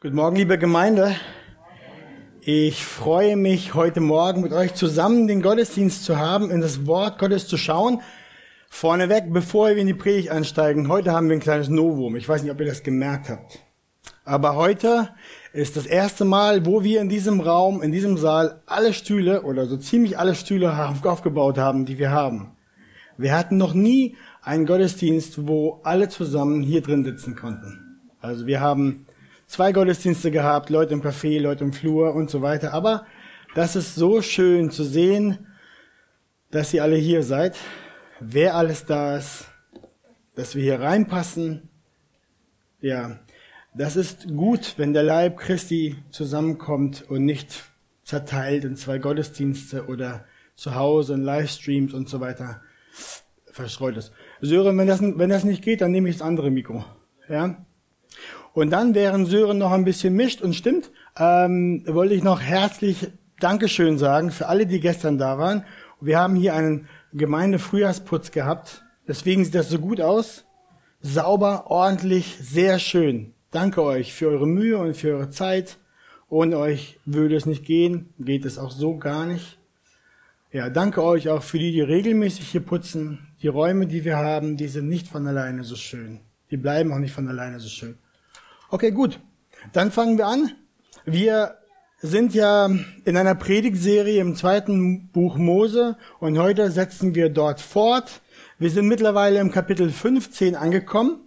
Guten Morgen, liebe Gemeinde. Ich freue mich, heute Morgen mit euch zusammen den Gottesdienst zu haben, in das Wort Gottes zu schauen. Vorneweg, bevor wir in die Predigt einsteigen, heute haben wir ein kleines Novum. Ich weiß nicht, ob ihr das gemerkt habt. Aber heute ist das erste Mal, wo wir in diesem Raum, in diesem Saal alle Stühle oder so ziemlich alle Stühle aufgebaut haben, die wir haben. Wir hatten noch nie einen Gottesdienst, wo alle zusammen hier drin sitzen konnten. Also wir haben zwei Gottesdienste gehabt, Leute im Café, Leute im Flur und so weiter. Aber das ist so schön zu sehen, dass ihr alle hier seid, wer alles da ist, dass wir hier reinpassen. Ja, das ist gut, wenn der Leib Christi zusammenkommt und nicht zerteilt in zwei Gottesdienste oder zu Hause in Livestreams und so weiter verstreut ist. Sören, wenn das, wenn das nicht geht, dann nehme ich das andere Mikro. Ja? Und dann, während Sören noch ein bisschen mischt und stimmt, ähm, wollte ich noch herzlich Dankeschön sagen für alle, die gestern da waren. Wir haben hier einen Gemeindefrühjahrsputz gehabt. Deswegen sieht das so gut aus. Sauber, ordentlich, sehr schön. Danke euch für eure Mühe und für eure Zeit. Ohne euch würde es nicht gehen, geht es auch so gar nicht. Ja, danke euch auch für die, die regelmäßig hier putzen. Die Räume, die wir haben, die sind nicht von alleine so schön. Die bleiben auch nicht von alleine so schön. Okay, gut. Dann fangen wir an. Wir sind ja in einer Predigtserie im zweiten Buch Mose und heute setzen wir dort fort. Wir sind mittlerweile im Kapitel 15 angekommen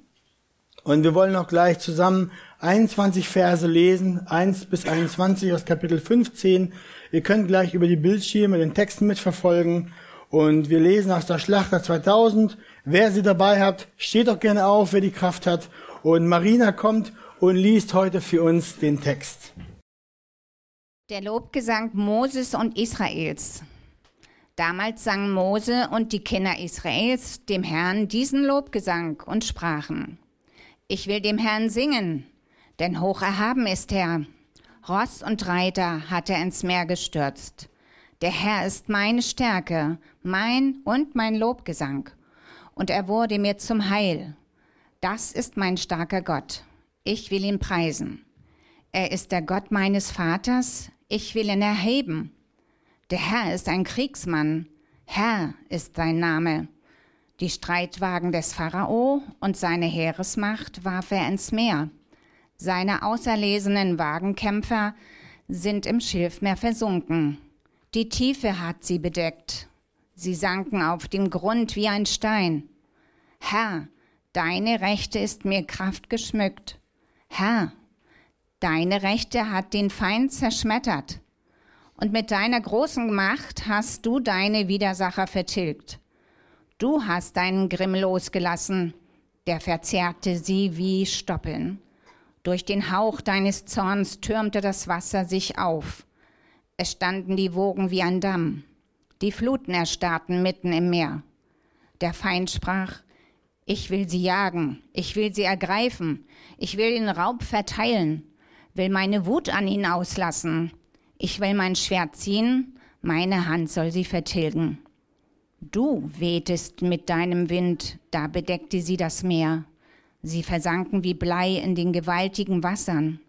und wir wollen auch gleich zusammen 21 Verse lesen, 1 bis 21 aus Kapitel 15. Ihr könnt gleich über die Bildschirme den Text mitverfolgen und wir lesen aus der Schlachter 2000. Wer sie dabei habt, steht doch gerne auf, wer die Kraft hat. Und Marina kommt und liest heute für uns den Text. Der Lobgesang Moses und Israels. Damals sangen Mose und die Kinder Israels dem Herrn diesen Lobgesang und sprachen, Ich will dem Herrn singen, denn hoch erhaben ist er. Ross und Reiter hat er ins Meer gestürzt. Der Herr ist meine Stärke, mein und mein Lobgesang. Und er wurde mir zum Heil. Das ist mein starker Gott. Ich will ihn preisen. Er ist der Gott meines Vaters, ich will ihn erheben. Der Herr ist ein Kriegsmann, Herr ist sein Name. Die Streitwagen des Pharao und seine Heeresmacht warf er ins Meer. Seine auserlesenen Wagenkämpfer sind im Schilfmeer versunken. Die Tiefe hat sie bedeckt. Sie sanken auf dem Grund wie ein Stein. Herr, deine Rechte ist mir Kraft geschmückt. Herr, deine Rechte hat den Feind zerschmettert, und mit deiner großen Macht hast du deine Widersacher vertilgt. Du hast deinen Grimm losgelassen, der verzehrte sie wie Stoppeln. Durch den Hauch deines Zorns türmte das Wasser sich auf. Es standen die Wogen wie ein Damm. Die Fluten erstarrten mitten im Meer. Der Feind sprach, ich will sie jagen, ich will sie ergreifen, ich will den Raub verteilen, will meine Wut an ihnen auslassen, ich will mein Schwert ziehen, meine Hand soll sie vertilgen. Du wehtest mit deinem Wind, da bedeckte sie das Meer. Sie versanken wie Blei in den gewaltigen Wassern.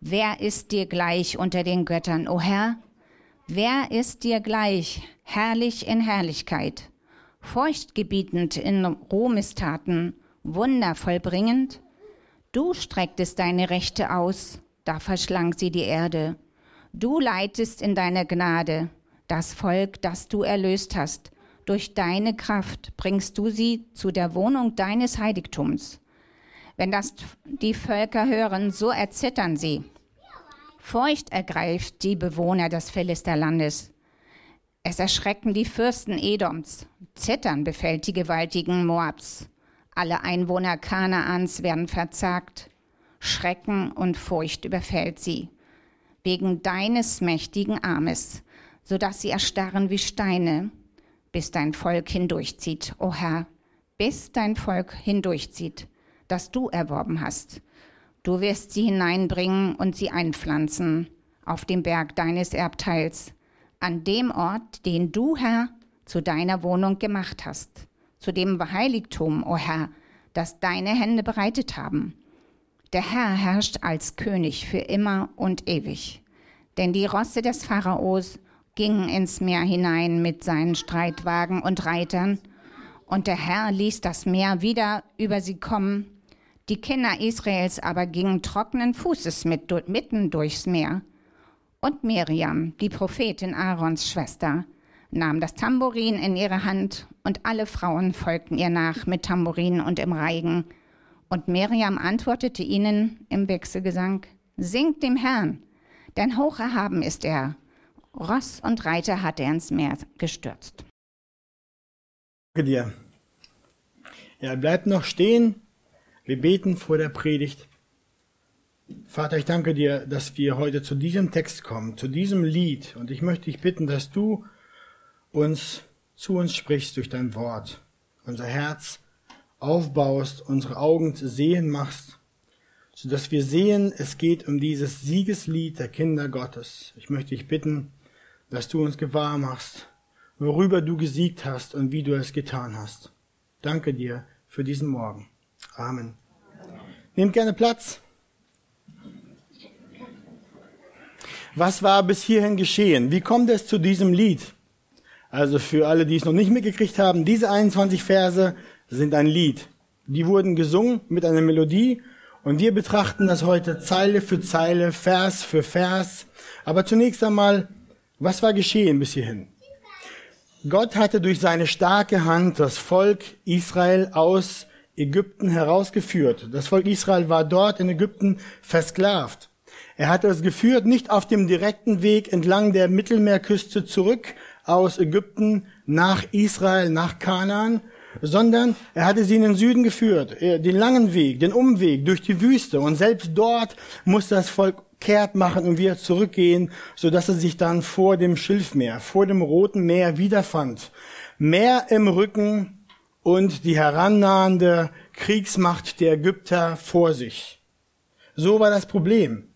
Wer ist dir gleich unter den Göttern, o Herr? Wer ist dir gleich, herrlich in Herrlichkeit? Feuchtgebietend in Ruhmestaten, Wunder vollbringend? Du strecktest deine Rechte aus, da verschlang sie die Erde. Du leitest in deiner Gnade das Volk, das du erlöst hast. Durch deine Kraft bringst du sie zu der Wohnung deines Heiligtums. Wenn das die Völker hören, so erzittern sie. Furcht ergreift die Bewohner des Philisterlandes. Es erschrecken die Fürsten Edoms, Zittern befällt die gewaltigen Moabs. Alle Einwohner Kanaans werden verzagt. Schrecken und Furcht überfällt sie, wegen deines mächtigen Armes, so dass sie erstarren wie Steine, bis dein Volk hindurchzieht, o oh Herr, bis dein Volk hindurchzieht, das du erworben hast. Du wirst sie hineinbringen und sie einpflanzen auf dem Berg deines Erbteils an dem Ort, den du, Herr, zu deiner Wohnung gemacht hast, zu dem Heiligtum, o oh Herr, das deine Hände bereitet haben. Der Herr herrscht als König für immer und ewig. Denn die Rosse des Pharaos gingen ins Meer hinein mit seinen Streitwagen und Reitern, und der Herr ließ das Meer wieder über sie kommen. Die Kinder Israels aber gingen trockenen Fußes mit, mitten durchs Meer. Und Miriam, die Prophetin Aarons Schwester, nahm das Tambourin in ihre Hand, und alle Frauen folgten ihr nach mit Tambourin und im Reigen. Und Miriam antwortete ihnen im Wechselgesang, Singt dem Herrn, denn hoch erhaben ist er. Ross und Reiter hat er ins Meer gestürzt. Danke dir. Ja, bleibt noch stehen. Wir beten vor der Predigt. Vater, ich danke dir, dass wir heute zu diesem Text kommen, zu diesem Lied. Und ich möchte dich bitten, dass du uns zu uns sprichst durch dein Wort, unser Herz aufbaust, unsere Augen sehen machst, so dass wir sehen, es geht um dieses Siegeslied der Kinder Gottes. Ich möchte dich bitten, dass du uns gewahr machst, worüber du gesiegt hast und wie du es getan hast. Danke dir für diesen Morgen. Amen. Nehmt gerne Platz. Was war bis hierhin geschehen? Wie kommt es zu diesem Lied? Also für alle, die es noch nicht mitgekriegt haben, diese 21 Verse sind ein Lied. Die wurden gesungen mit einer Melodie und wir betrachten das heute Zeile für Zeile, Vers für Vers. Aber zunächst einmal, was war geschehen bis hierhin? Gott hatte durch seine starke Hand das Volk Israel aus Ägypten herausgeführt. Das Volk Israel war dort in Ägypten versklavt. Er hatte es geführt nicht auf dem direkten Weg entlang der Mittelmeerküste zurück aus Ägypten nach Israel, nach Kanaan, sondern er hatte sie in den Süden geführt, äh, den langen Weg, den Umweg durch die Wüste. Und selbst dort musste das Volk kehrt machen und wieder zurückgehen, so dass er sich dann vor dem Schilfmeer, vor dem Roten Meer wiederfand. Meer im Rücken und die herannahende Kriegsmacht der Ägypter vor sich. So war das Problem.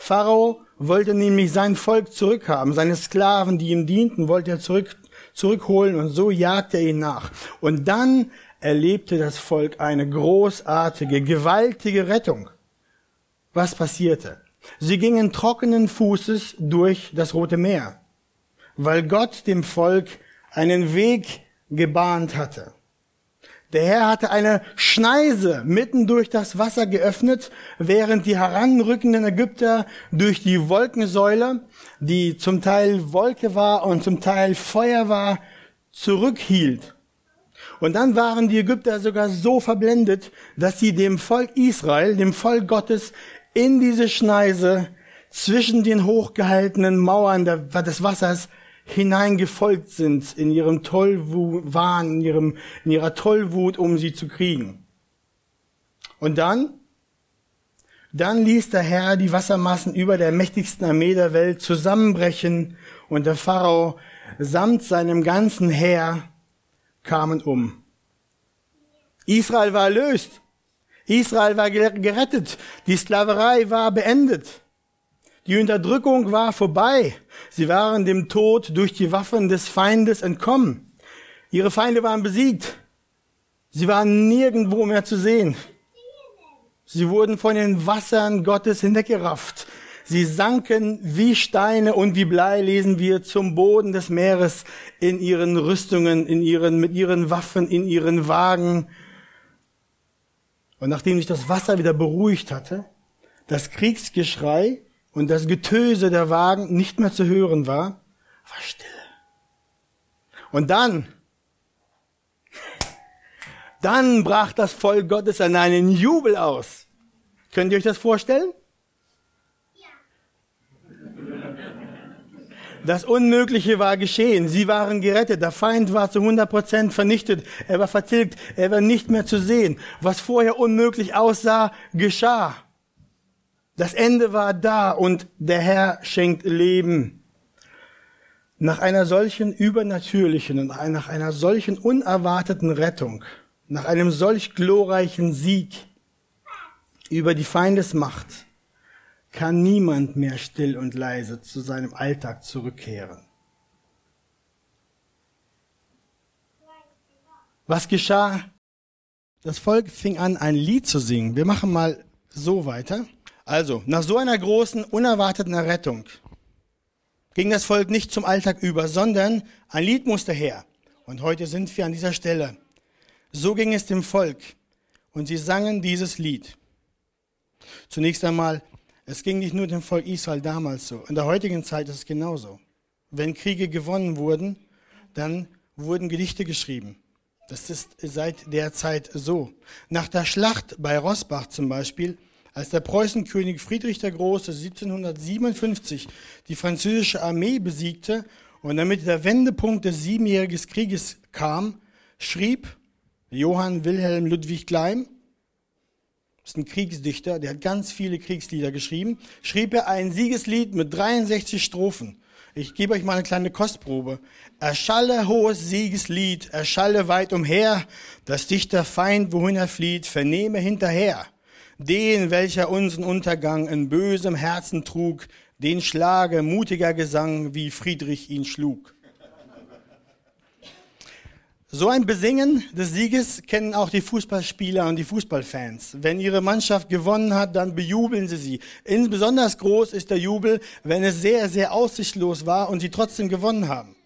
Pharao wollte nämlich sein Volk zurückhaben, seine Sklaven, die ihm dienten, wollte er zurück zurückholen und so jagt er ihn nach. Und dann erlebte das Volk eine großartige, gewaltige Rettung. Was passierte? Sie gingen trockenen Fußes durch das Rote Meer, weil Gott dem Volk einen Weg gebahnt hatte. Der Herr hatte eine Schneise mitten durch das Wasser geöffnet, während die heranrückenden Ägypter durch die Wolkensäule, die zum Teil Wolke war und zum Teil Feuer war, zurückhielt. Und dann waren die Ägypter sogar so verblendet, dass sie dem Volk Israel, dem Volk Gottes, in diese Schneise zwischen den hochgehaltenen Mauern des Wassers hineingefolgt sind in ihrem Tollwahn, in, ihrem, in ihrer Tollwut, um sie zu kriegen. Und dann, dann ließ der Herr die Wassermassen über der mächtigsten Armee der Welt zusammenbrechen und der Pharao samt seinem ganzen Heer kamen um. Israel war erlöst. Israel war gerettet. Die Sklaverei war beendet. Die Unterdrückung war vorbei. Sie waren dem Tod durch die Waffen des Feindes entkommen. Ihre Feinde waren besiegt. Sie waren nirgendwo mehr zu sehen. Sie wurden von den Wassern Gottes hinweggerafft. Sie sanken wie Steine und wie Blei, lesen wir, zum Boden des Meeres in ihren Rüstungen, in ihren, mit ihren Waffen, in ihren Wagen. Und nachdem sich das Wasser wieder beruhigt hatte, das Kriegsgeschrei und das Getöse der Wagen nicht mehr zu hören war, war Stille. Und dann, dann brach das Volk Gottes an einen Jubel aus. Könnt ihr euch das vorstellen? Das Unmögliche war geschehen. Sie waren gerettet. Der Feind war zu 100 Prozent vernichtet. Er war vertilgt. Er war nicht mehr zu sehen. Was vorher unmöglich aussah, geschah. Das Ende war da und der Herr schenkt Leben. Nach einer solchen übernatürlichen und nach einer solchen unerwarteten Rettung, nach einem solch glorreichen Sieg über die Feindesmacht, kann niemand mehr still und leise zu seinem Alltag zurückkehren. Was geschah? Das Volk fing an, ein Lied zu singen. Wir machen mal so weiter. Also, nach so einer großen, unerwarteten Errettung ging das Volk nicht zum Alltag über, sondern ein Lied musste her. Und heute sind wir an dieser Stelle. So ging es dem Volk. Und sie sangen dieses Lied. Zunächst einmal, es ging nicht nur dem Volk Israel damals so. In der heutigen Zeit ist es genauso. Wenn Kriege gewonnen wurden, dann wurden Gedichte geschrieben. Das ist seit der Zeit so. Nach der Schlacht bei Rossbach zum Beispiel, als der Preußenkönig Friedrich der Große 1757 die französische Armee besiegte und damit der Wendepunkt des Siebenjährigen Krieges kam, schrieb Johann Wilhelm Ludwig das ist ein Kriegsdichter, der hat ganz viele Kriegslieder geschrieben, schrieb er ein Siegeslied mit 63 Strophen. Ich gebe euch mal eine kleine Kostprobe. Erschalle hohes Siegeslied, erschalle weit umher, dass dich der Feind, wohin er flieht, vernehme hinterher. Den, welcher unseren Untergang in bösem Herzen trug, den schlage mutiger Gesang, wie Friedrich ihn schlug. So ein Besingen des Sieges kennen auch die Fußballspieler und die Fußballfans. Wenn ihre Mannschaft gewonnen hat, dann bejubeln sie sie. Insbesondere groß ist der Jubel, wenn es sehr, sehr aussichtslos war und sie trotzdem gewonnen haben.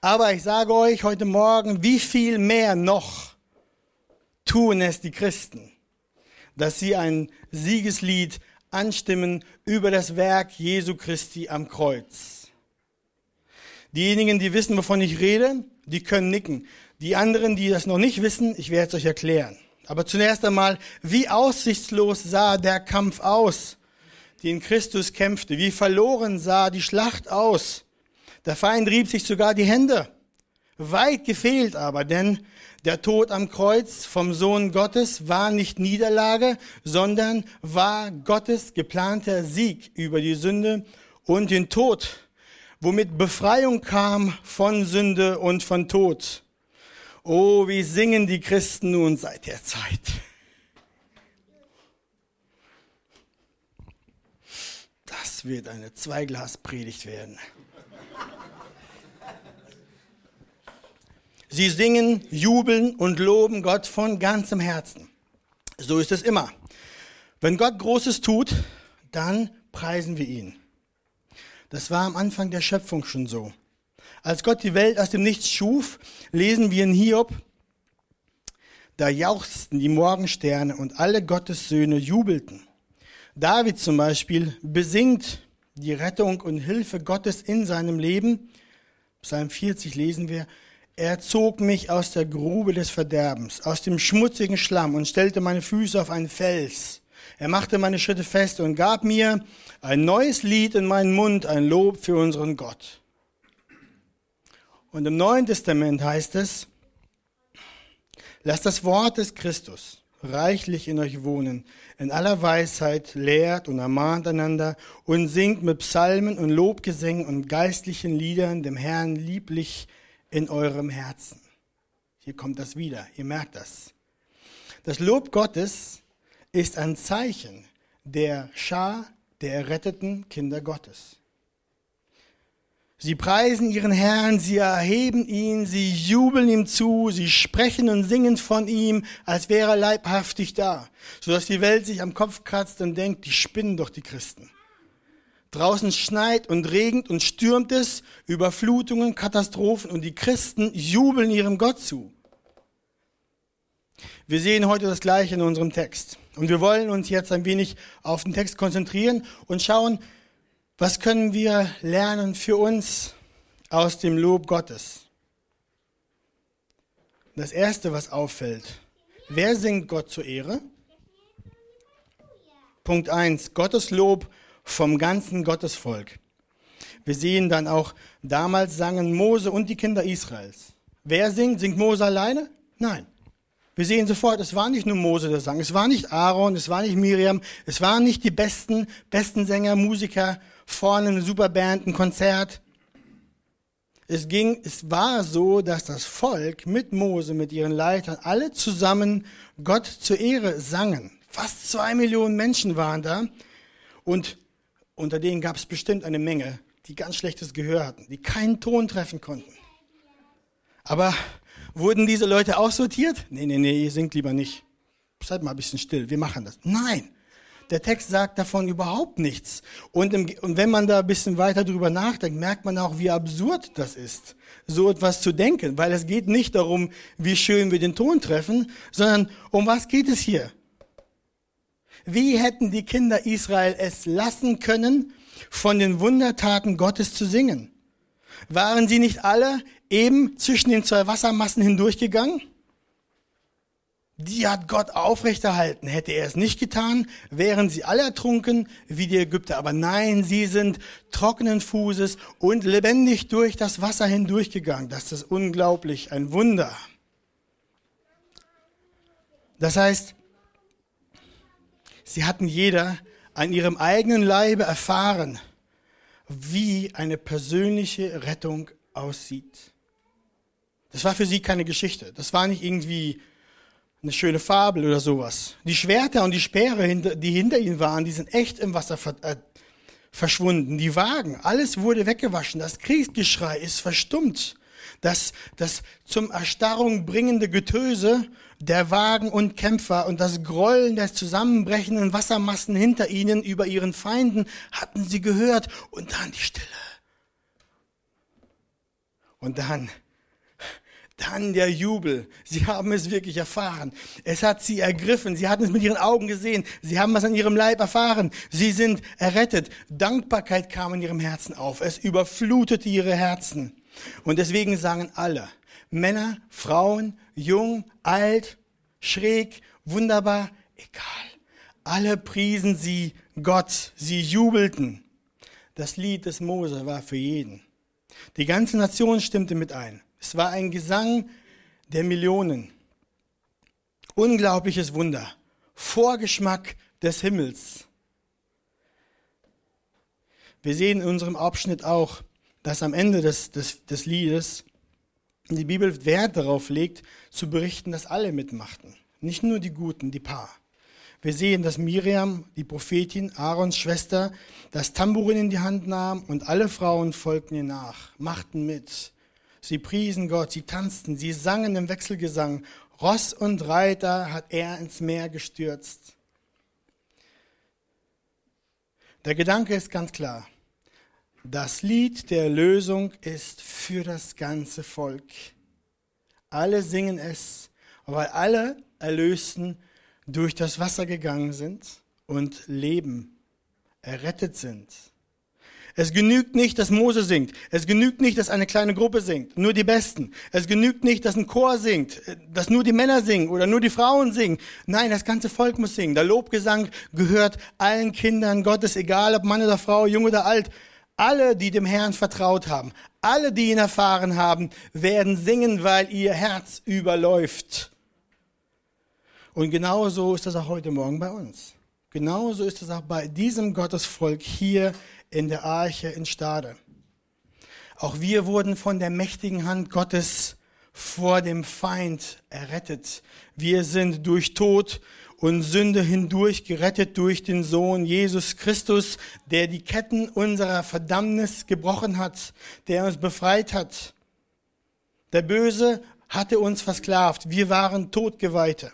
Aber ich sage euch heute Morgen, wie viel mehr noch tun es die Christen, dass sie ein Siegeslied anstimmen über das Werk Jesu Christi am Kreuz. Diejenigen, die wissen, wovon ich rede, die können nicken. Die anderen, die das noch nicht wissen, ich werde es euch erklären. Aber zunächst einmal, wie aussichtslos sah der Kampf aus, den Christus kämpfte? Wie verloren sah die Schlacht aus? Der Feind rieb sich sogar die Hände. Weit gefehlt aber, denn der Tod am Kreuz vom Sohn Gottes war nicht Niederlage, sondern war Gottes geplanter Sieg über die Sünde und den Tod womit Befreiung kam von Sünde und von Tod. Oh, wie singen die Christen nun seit der Zeit. Das wird eine Zweiglaspredigt werden. Sie singen, jubeln und loben Gott von ganzem Herzen. So ist es immer. Wenn Gott Großes tut, dann preisen wir ihn. Das war am Anfang der Schöpfung schon so. Als Gott die Welt aus dem Nichts schuf, lesen wir in Hiob, da jauchzten die Morgensterne und alle Gottes Söhne jubelten. David zum Beispiel besingt die Rettung und Hilfe Gottes in seinem Leben. Psalm 40 lesen wir, er zog mich aus der Grube des Verderbens, aus dem schmutzigen Schlamm und stellte meine Füße auf einen Fels. Er machte meine Schritte fest und gab mir ein neues Lied in meinen Mund, ein Lob für unseren Gott. Und im Neuen Testament heißt es, lasst das Wort des Christus reichlich in euch wohnen, in aller Weisheit lehrt und ermahnt einander und singt mit Psalmen und Lobgesängen und geistlichen Liedern dem Herrn lieblich in eurem Herzen. Hier kommt das wieder, ihr merkt das. Das Lob Gottes ist ein Zeichen der Schar der erretteten Kinder Gottes. Sie preisen ihren Herrn, sie erheben ihn, sie jubeln ihm zu, sie sprechen und singen von ihm, als wäre er leibhaftig da, sodass die Welt sich am Kopf kratzt und denkt, die spinnen doch die Christen. Draußen schneit und regnet und stürmt es, Überflutungen, Katastrophen und die Christen jubeln ihrem Gott zu. Wir sehen heute das Gleiche in unserem Text. Und wir wollen uns jetzt ein wenig auf den Text konzentrieren und schauen, was können wir lernen für uns aus dem Lob Gottes. Das Erste, was auffällt, wer singt Gott zur Ehre? Punkt 1, Gottes Lob vom ganzen Gottesvolk. Wir sehen dann auch, damals sangen Mose und die Kinder Israels. Wer singt? Singt Mose alleine? Nein. Wir sehen sofort, es war nicht nur Mose, der sang, es war nicht Aaron, es war nicht Miriam, es waren nicht die besten, besten Sänger, Musiker, vorne eine Superband, ein Konzert. Es ging, es war so, dass das Volk mit Mose, mit ihren Leitern, alle zusammen Gott zur Ehre sangen. Fast zwei Millionen Menschen waren da und unter denen gab es bestimmt eine Menge, die ganz schlechtes Gehör hatten, die keinen Ton treffen konnten. Aber Wurden diese Leute aussortiert? Nee, nee, nee, ihr singt lieber nicht. seid mal ein bisschen still, wir machen das. Nein, der Text sagt davon überhaupt nichts. Und, im, und wenn man da ein bisschen weiter drüber nachdenkt, merkt man auch, wie absurd das ist, so etwas zu denken. Weil es geht nicht darum, wie schön wir den Ton treffen, sondern um was geht es hier? Wie hätten die Kinder Israel es lassen können, von den Wundertaten Gottes zu singen? Waren sie nicht alle eben zwischen den zwei Wassermassen hindurchgegangen? Die hat Gott aufrechterhalten. Hätte er es nicht getan, wären sie alle ertrunken wie die Ägypter. Aber nein, sie sind trockenen Fußes und lebendig durch das Wasser hindurchgegangen. Das ist unglaublich, ein Wunder. Das heißt, sie hatten jeder an ihrem eigenen Leibe erfahren, wie eine persönliche Rettung aussieht. Das war für sie keine Geschichte. Das war nicht irgendwie eine schöne Fabel oder sowas. Die Schwerter und die Speere, die hinter ihnen waren, die sind echt im Wasser äh, verschwunden. Die Wagen, alles wurde weggewaschen. Das Kriegsgeschrei ist verstummt. Das, das zum Erstarrung bringende Getöse der Wagen und Kämpfer und das Grollen der zusammenbrechenden Wassermassen hinter ihnen über ihren Feinden hatten sie gehört und dann die Stille. Und dann dann der Jubel. Sie haben es wirklich erfahren. Es hat sie ergriffen. Sie hatten es mit ihren Augen gesehen. Sie haben es an ihrem Leib erfahren. Sie sind errettet. Dankbarkeit kam in ihrem Herzen auf. Es überflutete ihre Herzen. Und deswegen sagen alle, Männer, Frauen, jung, alt, schräg, wunderbar, egal. Alle priesen sie Gott. Sie jubelten. Das Lied des Mose war für jeden. Die ganze Nation stimmte mit ein. Es war ein Gesang der Millionen. Unglaubliches Wunder. Vorgeschmack des Himmels. Wir sehen in unserem Abschnitt auch, dass am Ende des, des, des Liedes die Bibel Wert darauf legt, zu berichten, dass alle mitmachten. Nicht nur die Guten, die Paar. Wir sehen, dass Miriam, die Prophetin, Aarons Schwester, das Tambourin in die Hand nahm und alle Frauen folgten ihr nach, machten mit. Sie priesen Gott, sie tanzten, sie sangen im Wechselgesang. Ross und Reiter hat er ins Meer gestürzt. Der Gedanke ist ganz klar. Das Lied der Erlösung ist für das ganze Volk. Alle singen es, weil alle Erlösten durch das Wasser gegangen sind und leben, errettet sind. Es genügt nicht, dass Mose singt. Es genügt nicht, dass eine kleine Gruppe singt. Nur die Besten. Es genügt nicht, dass ein Chor singt, dass nur die Männer singen oder nur die Frauen singen. Nein, das ganze Volk muss singen. Der Lobgesang gehört allen Kindern Gottes, egal ob Mann oder Frau, jung oder alt. Alle, die dem Herrn vertraut haben, alle, die ihn erfahren haben, werden singen, weil ihr Herz überläuft. Und genauso ist das auch heute Morgen bei uns. Genauso ist es auch bei diesem Gottesvolk hier in der Arche in Stade. Auch wir wurden von der mächtigen Hand Gottes vor dem Feind errettet. Wir sind durch Tod und Sünde hindurch gerettet durch den Sohn Jesus Christus, der die Ketten unserer Verdammnis gebrochen hat, der uns befreit hat. Der Böse hatte uns versklavt. Wir waren Todgeweihte.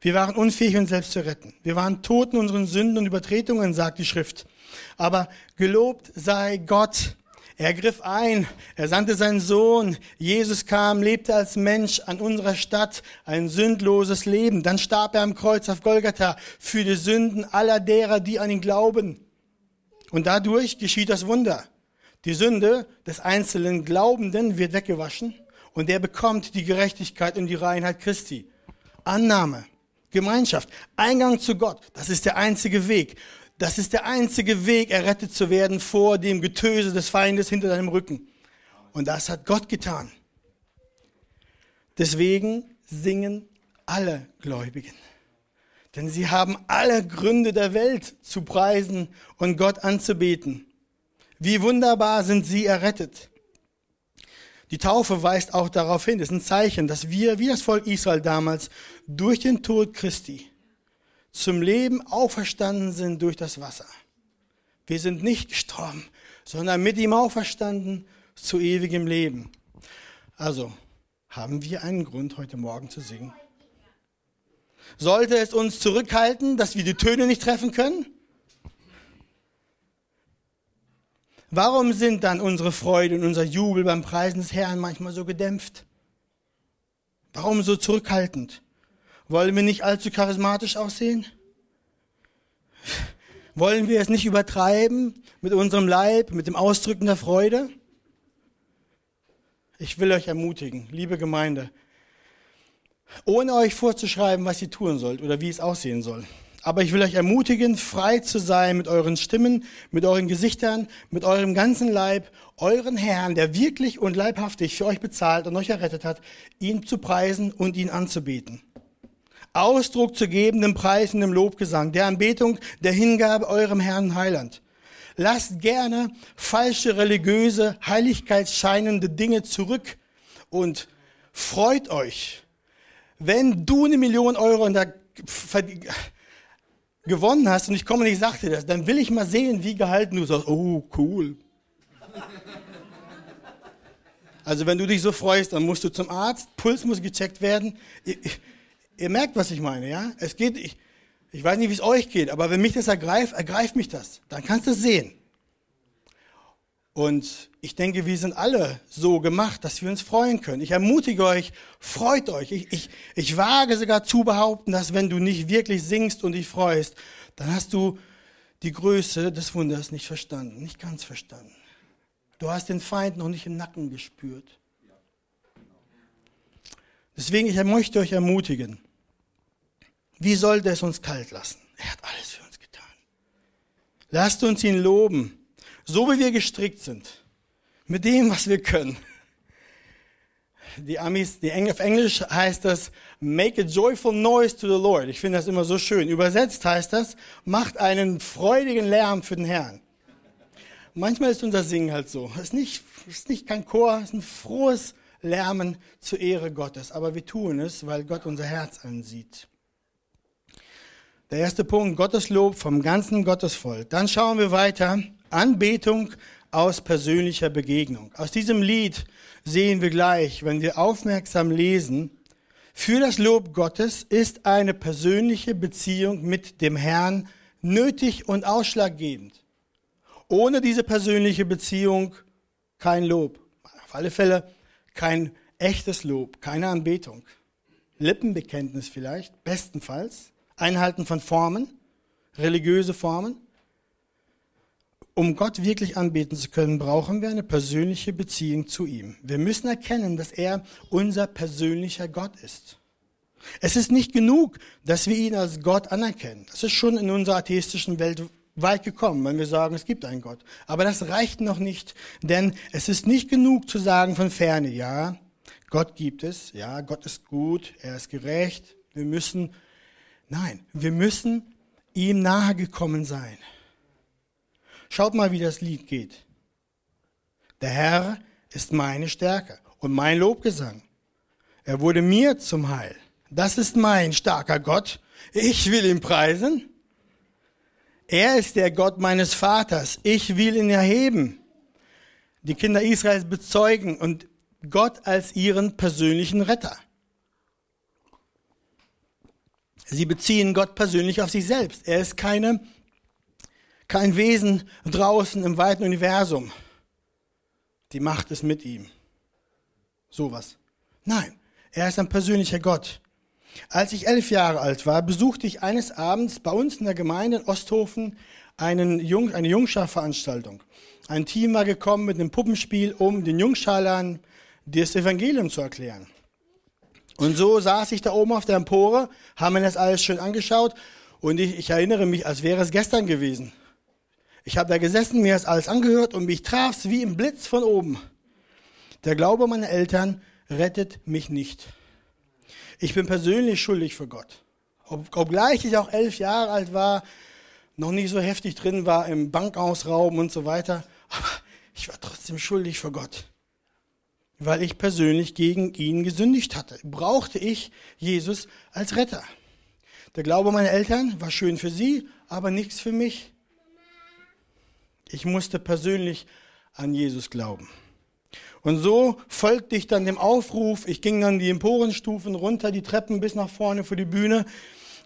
Wir waren unfähig, uns selbst zu retten. Wir waren tot in unseren Sünden und Übertretungen, sagt die Schrift. Aber gelobt sei Gott. Er griff ein, er sandte seinen Sohn, Jesus kam, lebte als Mensch an unserer Stadt ein sündloses Leben. Dann starb er am Kreuz auf Golgatha für die Sünden aller derer, die an ihn glauben. Und dadurch geschieht das Wunder. Die Sünde des einzelnen Glaubenden wird weggewaschen und er bekommt die Gerechtigkeit und die Reinheit Christi. Annahme, Gemeinschaft, Eingang zu Gott, das ist der einzige Weg. Das ist der einzige Weg, errettet zu werden vor dem Getöse des Feindes hinter deinem Rücken. Und das hat Gott getan. Deswegen singen alle Gläubigen. Denn sie haben alle Gründe der Welt zu preisen und Gott anzubeten. Wie wunderbar sind sie errettet. Die Taufe weist auch darauf hin, es ist ein Zeichen, dass wir, wie das Volk Israel damals, durch den Tod Christi zum Leben auferstanden sind durch das Wasser. Wir sind nicht gestorben, sondern mit ihm auferstanden zu ewigem Leben. Also haben wir einen Grund, heute Morgen zu singen. Sollte es uns zurückhalten, dass wir die Töne nicht treffen können? Warum sind dann unsere Freude und unser Jubel beim Preisen des Herrn manchmal so gedämpft? Warum so zurückhaltend? Wollen wir nicht allzu charismatisch aussehen? Wollen wir es nicht übertreiben mit unserem Leib, mit dem Ausdrücken der Freude? Ich will euch ermutigen, liebe Gemeinde, ohne euch vorzuschreiben, was ihr tun sollt oder wie es aussehen soll. Aber ich will euch ermutigen, frei zu sein mit euren Stimmen, mit euren Gesichtern, mit eurem ganzen Leib, euren Herrn, der wirklich und leibhaftig für euch bezahlt und euch errettet hat, ihn zu preisen und ihn anzubeten. Ausdruck zu geben dem Preis und dem Lobgesang, der Anbetung, der Hingabe eurem Herrn Heiland. Lasst gerne falsche religiöse, heiligkeitsscheinende Dinge zurück und freut euch. Wenn du eine Million Euro in der gewonnen hast und ich komme und ich dir das, dann will ich mal sehen, wie gehalten du sagst, oh, cool. Also wenn du dich so freust, dann musst du zum Arzt, Puls muss gecheckt werden. Ihr, ihr merkt, was ich meine, ja? Es geht, ich, ich weiß nicht, wie es euch geht, aber wenn mich das ergreift, ergreift mich das. Dann kannst du es sehen. Und ich denke, wir sind alle so gemacht, dass wir uns freuen können. Ich ermutige euch, freut euch. Ich, ich, ich wage sogar zu behaupten, dass wenn du nicht wirklich singst und dich freust, dann hast du die Größe des Wunders nicht verstanden, nicht ganz verstanden. Du hast den Feind noch nicht im Nacken gespürt. Deswegen, ich möchte euch ermutigen. Wie sollte es uns kalt lassen? Er hat alles für uns getan. Lasst uns ihn loben so wie wir gestrickt sind, mit dem, was wir können. Die Amis, die Engl auf Englisch heißt das, make a joyful noise to the Lord. Ich finde das immer so schön. Übersetzt heißt das, macht einen freudigen Lärm für den Herrn. Manchmal ist unser Singen halt so. Es ist nicht, ist nicht kein Chor, es ist ein frohes Lärmen zur Ehre Gottes. Aber wir tun es, weil Gott unser Herz ansieht. Der erste Punkt, Gottes Lob vom ganzen Gottesvolk. Dann schauen wir weiter. Anbetung aus persönlicher Begegnung. Aus diesem Lied sehen wir gleich, wenn wir aufmerksam lesen, für das Lob Gottes ist eine persönliche Beziehung mit dem Herrn nötig und ausschlaggebend. Ohne diese persönliche Beziehung kein Lob. Auf alle Fälle kein echtes Lob, keine Anbetung. Lippenbekenntnis vielleicht, bestenfalls. Einhalten von Formen, religiöse Formen. Um Gott wirklich anbeten zu können, brauchen wir eine persönliche Beziehung zu ihm. Wir müssen erkennen, dass er unser persönlicher Gott ist. Es ist nicht genug, dass wir ihn als Gott anerkennen. Das ist schon in unserer atheistischen Welt weit gekommen, wenn wir sagen, es gibt einen Gott. Aber das reicht noch nicht, denn es ist nicht genug zu sagen von ferne, ja, Gott gibt es, ja, Gott ist gut, er ist gerecht. Wir müssen, nein, wir müssen ihm nahe gekommen sein. Schaut mal, wie das Lied geht. Der Herr ist meine Stärke und mein Lobgesang. Er wurde mir zum Heil. Das ist mein starker Gott. Ich will ihn preisen. Er ist der Gott meines Vaters. Ich will ihn erheben. Die Kinder Israels bezeugen und Gott als ihren persönlichen Retter. Sie beziehen Gott persönlich auf sich selbst. Er ist keine kein Wesen draußen im weiten Universum. Die Macht ist mit ihm. Sowas. Nein, er ist ein persönlicher Gott. Als ich elf Jahre alt war, besuchte ich eines Abends bei uns in der Gemeinde in Osthofen einen Jung, eine Jungscharveranstaltung. Ein Team war gekommen mit einem Puppenspiel, um den Jungschalern das Evangelium zu erklären. Und so saß ich da oben auf der Empore, haben mir das alles schön angeschaut und ich, ich erinnere mich, als wäre es gestern gewesen. Ich habe da gesessen, mir das alles angehört und mich traf's wie im Blitz von oben. Der Glaube meiner Eltern rettet mich nicht. Ich bin persönlich schuldig für Gott. Ob, obgleich ich auch elf Jahre alt war, noch nicht so heftig drin war im Bankausrauben und so weiter, aber ich war trotzdem schuldig für Gott. Weil ich persönlich gegen ihn gesündigt hatte, brauchte ich Jesus als Retter. Der Glaube meiner Eltern war schön für sie, aber nichts für mich. Ich musste persönlich an Jesus glauben. Und so folgte ich dann dem Aufruf. Ich ging dann die Emporenstufen runter, die Treppen bis nach vorne für die Bühne.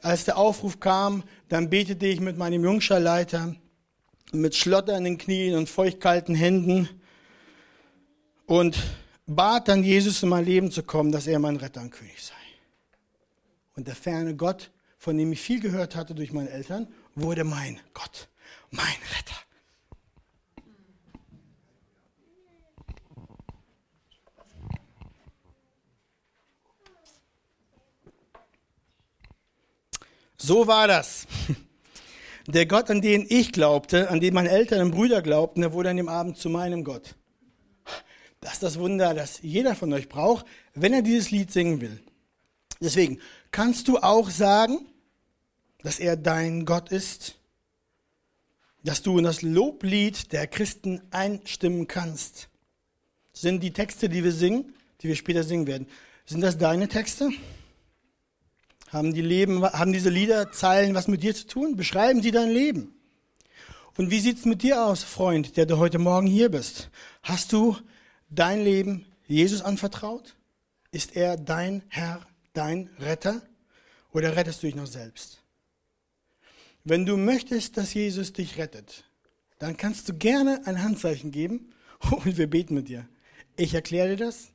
Als der Aufruf kam, dann betete ich mit meinem Jungscharleiter mit schlotternden Knien und feuchtkalten Händen und bat dann Jesus in mein Leben zu kommen, dass er mein Retter und König sei. Und der ferne Gott, von dem ich viel gehört hatte durch meine Eltern, wurde mein Gott, mein Retter. So war das. Der Gott, an den ich glaubte, an den meine Eltern und Brüder glaubten, der wurde an dem Abend zu meinem Gott. Das ist das Wunder, das jeder von euch braucht, wenn er dieses Lied singen will. Deswegen kannst du auch sagen, dass er dein Gott ist, dass du in das Loblied der Christen einstimmen kannst. Sind die Texte, die wir singen, die wir später singen werden, sind das deine Texte? Haben, die Leben, haben diese Liederzeilen was mit dir zu tun? Beschreiben sie dein Leben? Und wie sieht's mit dir aus, Freund, der du heute Morgen hier bist? Hast du dein Leben Jesus anvertraut? Ist er dein Herr, dein Retter? Oder rettest du dich noch selbst? Wenn du möchtest, dass Jesus dich rettet, dann kannst du gerne ein Handzeichen geben und wir beten mit dir. Ich erkläre dir das.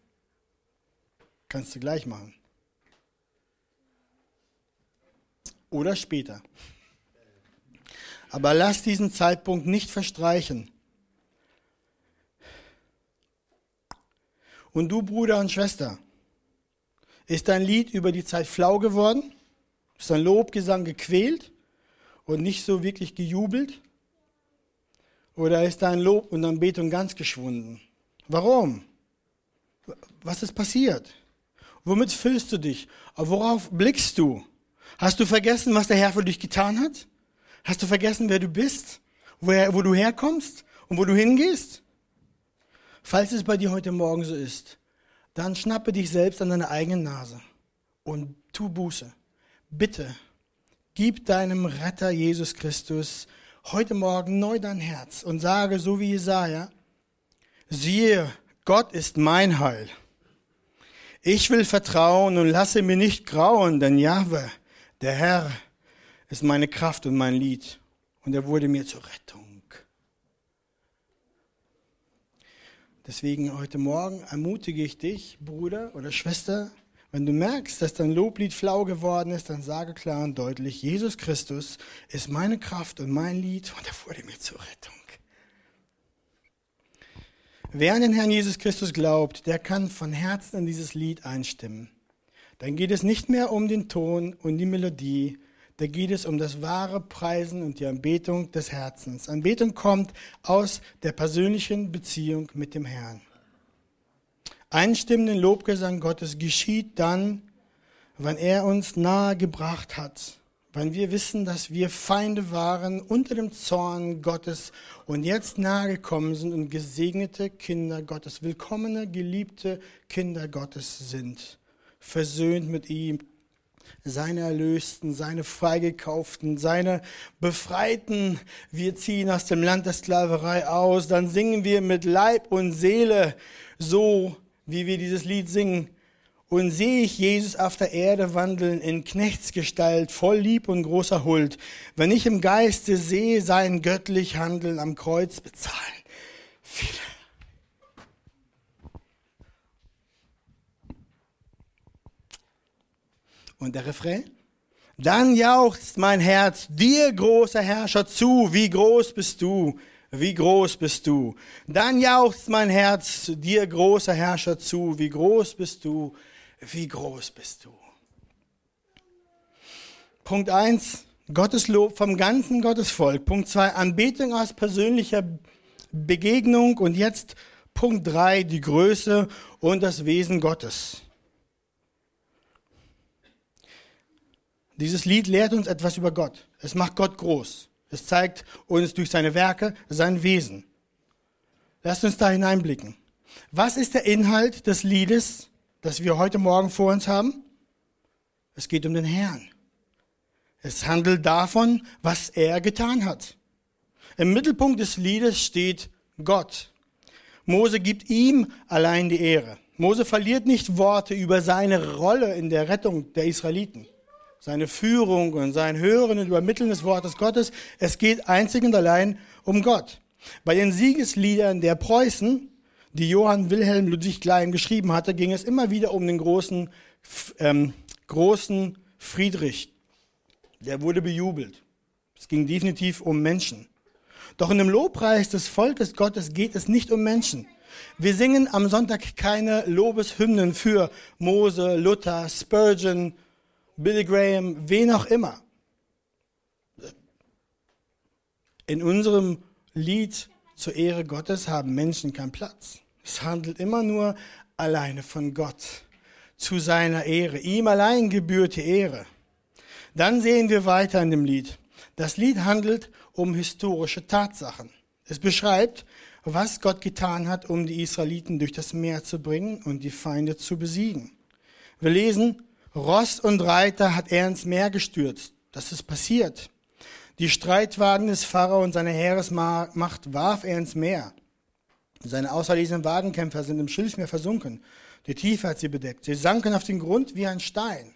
Kannst du gleich machen. Oder später. Aber lass diesen Zeitpunkt nicht verstreichen. Und du, Bruder und Schwester, ist dein Lied über die Zeit flau geworden? Ist dein Lobgesang gequält und nicht so wirklich gejubelt? Oder ist dein Lob und Anbetung ganz geschwunden? Warum? Was ist passiert? Womit füllst du dich? Worauf blickst du? Hast du vergessen, was der Herr für dich getan hat? Hast du vergessen, wer du bist? Woher, wo du herkommst und wo du hingehst? Falls es bei dir heute Morgen so ist, dann schnappe dich selbst an deine eigene Nase und tu Buße. Bitte, gib deinem Retter Jesus Christus heute Morgen neu dein Herz und sage so wie Jesaja, siehe, Gott ist mein Heil. Ich will vertrauen und lasse mir nicht grauen, denn Jahwe, der Herr, ist meine Kraft und mein Lied und er wurde mir zur Rettung. Deswegen heute Morgen ermutige ich dich, Bruder oder Schwester, wenn du merkst, dass dein Loblied flau geworden ist, dann sage klar und deutlich, Jesus Christus ist meine Kraft und mein Lied und er wurde mir zur Rettung. Wer an den Herrn Jesus Christus glaubt, der kann von Herzen in dieses Lied einstimmen. Dann geht es nicht mehr um den Ton und die Melodie, da geht es um das wahre Preisen und die Anbetung des Herzens. Anbetung kommt aus der persönlichen Beziehung mit dem Herrn. Einstimmenden Lobgesang Gottes geschieht dann, wenn er uns nahe gebracht hat, wenn wir wissen, dass wir Feinde waren unter dem Zorn Gottes und jetzt nahe gekommen sind und gesegnete Kinder Gottes, willkommene, geliebte Kinder Gottes sind, versöhnt mit ihm, seine Erlösten, seine Freigekauften, seine Befreiten. Wir ziehen aus dem Land der Sklaverei aus, dann singen wir mit Leib und Seele so, wie wir dieses Lied singen. Und sehe ich Jesus auf der Erde wandeln in Knechtsgestalt, voll Lieb und großer Huld. Wenn ich im Geiste sehe sein göttlich Handeln am Kreuz bezahlen. Viele Und der Refrain? Dann jauchzt mein Herz dir, großer Herrscher, zu. Wie groß bist du? Wie groß bist du? Dann jauchzt mein Herz dir, großer Herrscher, zu. Wie groß bist du? Wie groß bist du? Punkt eins: Gottes Lob vom ganzen Gottesvolk. Punkt zwei: Anbetung aus persönlicher Begegnung. Und jetzt Punkt drei: die Größe und das Wesen Gottes. Dieses Lied lehrt uns etwas über Gott. Es macht Gott groß. Es zeigt uns durch seine Werke sein Wesen. Lasst uns da hineinblicken. Was ist der Inhalt des Liedes, das wir heute Morgen vor uns haben? Es geht um den Herrn. Es handelt davon, was er getan hat. Im Mittelpunkt des Liedes steht Gott. Mose gibt ihm allein die Ehre. Mose verliert nicht Worte über seine Rolle in der Rettung der Israeliten, seine Führung und sein Hören und Übermitteln des Wortes Gottes. Es geht einzig und allein um Gott. Bei den Siegesliedern der Preußen, die Johann Wilhelm Ludwig Klein geschrieben hatte, ging es immer wieder um den großen, ähm, großen Friedrich. Der wurde bejubelt. Es ging definitiv um Menschen. Doch in dem Lobpreis des Volkes Gottes geht es nicht um Menschen. Wir singen am Sonntag keine Lobeshymnen für Mose, Luther, Spurgeon, Billy Graham, wen auch immer. In unserem Lied zur Ehre Gottes haben Menschen keinen Platz. Es handelt immer nur alleine von Gott, zu seiner Ehre. Ihm allein gebührt die Ehre. Dann sehen wir weiter in dem Lied. Das Lied handelt um historische Tatsachen. Es beschreibt, was Gott getan hat, um die Israeliten durch das Meer zu bringen und die Feinde zu besiegen. Wir lesen, Ross und Reiter hat er ins Meer gestürzt. Das ist passiert. Die Streitwagen des Pharao und seine Heeresmacht warf er ins Meer. Seine auserlesenen Wagenkämpfer sind im Schilfmeer versunken. Die Tiefe hat sie bedeckt. Sie sanken auf den Grund wie ein Stein.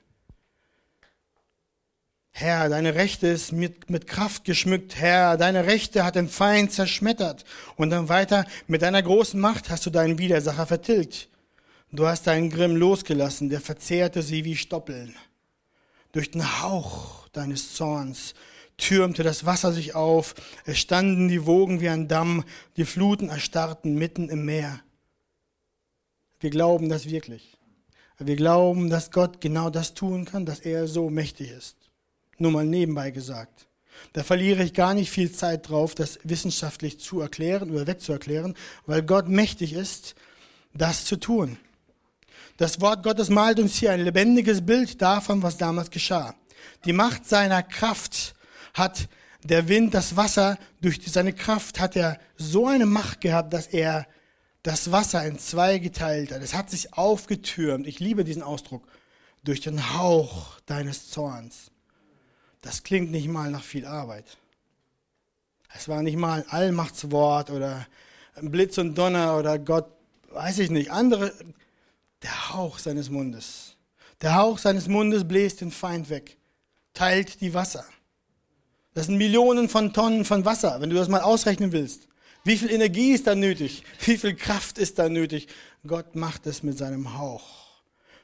Herr, deine Rechte ist mit, mit Kraft geschmückt. Herr, deine Rechte hat den Feind zerschmettert. Und dann weiter, mit deiner großen Macht hast du deinen Widersacher vertilgt. Du hast deinen Grimm losgelassen, der verzehrte sie wie Stoppeln. Durch den Hauch deines Zorns türmte das Wasser sich auf, es standen die Wogen wie ein Damm, die Fluten erstarrten mitten im Meer. Wir glauben das wirklich. Wir glauben, dass Gott genau das tun kann, dass er so mächtig ist. Nur mal nebenbei gesagt. Da verliere ich gar nicht viel Zeit drauf, das wissenschaftlich zu erklären oder wegzuerklären, weil Gott mächtig ist, das zu tun. Das Wort Gottes malt uns hier ein lebendiges Bild davon, was damals geschah. Die Macht seiner Kraft hat der Wind, das Wasser, durch seine Kraft hat er so eine Macht gehabt, dass er das Wasser in zwei geteilt hat. Es hat sich aufgetürmt. Ich liebe diesen Ausdruck. Durch den Hauch deines Zorns. Das klingt nicht mal nach viel Arbeit. Es war nicht mal ein Allmachtswort oder ein Blitz und Donner oder Gott, weiß ich nicht, andere. Der Hauch seines Mundes. Der Hauch seines Mundes bläst den Feind weg, teilt die Wasser. Das sind Millionen von Tonnen von Wasser, wenn du das mal ausrechnen willst. Wie viel Energie ist da nötig? Wie viel Kraft ist da nötig? Gott macht es mit seinem Hauch.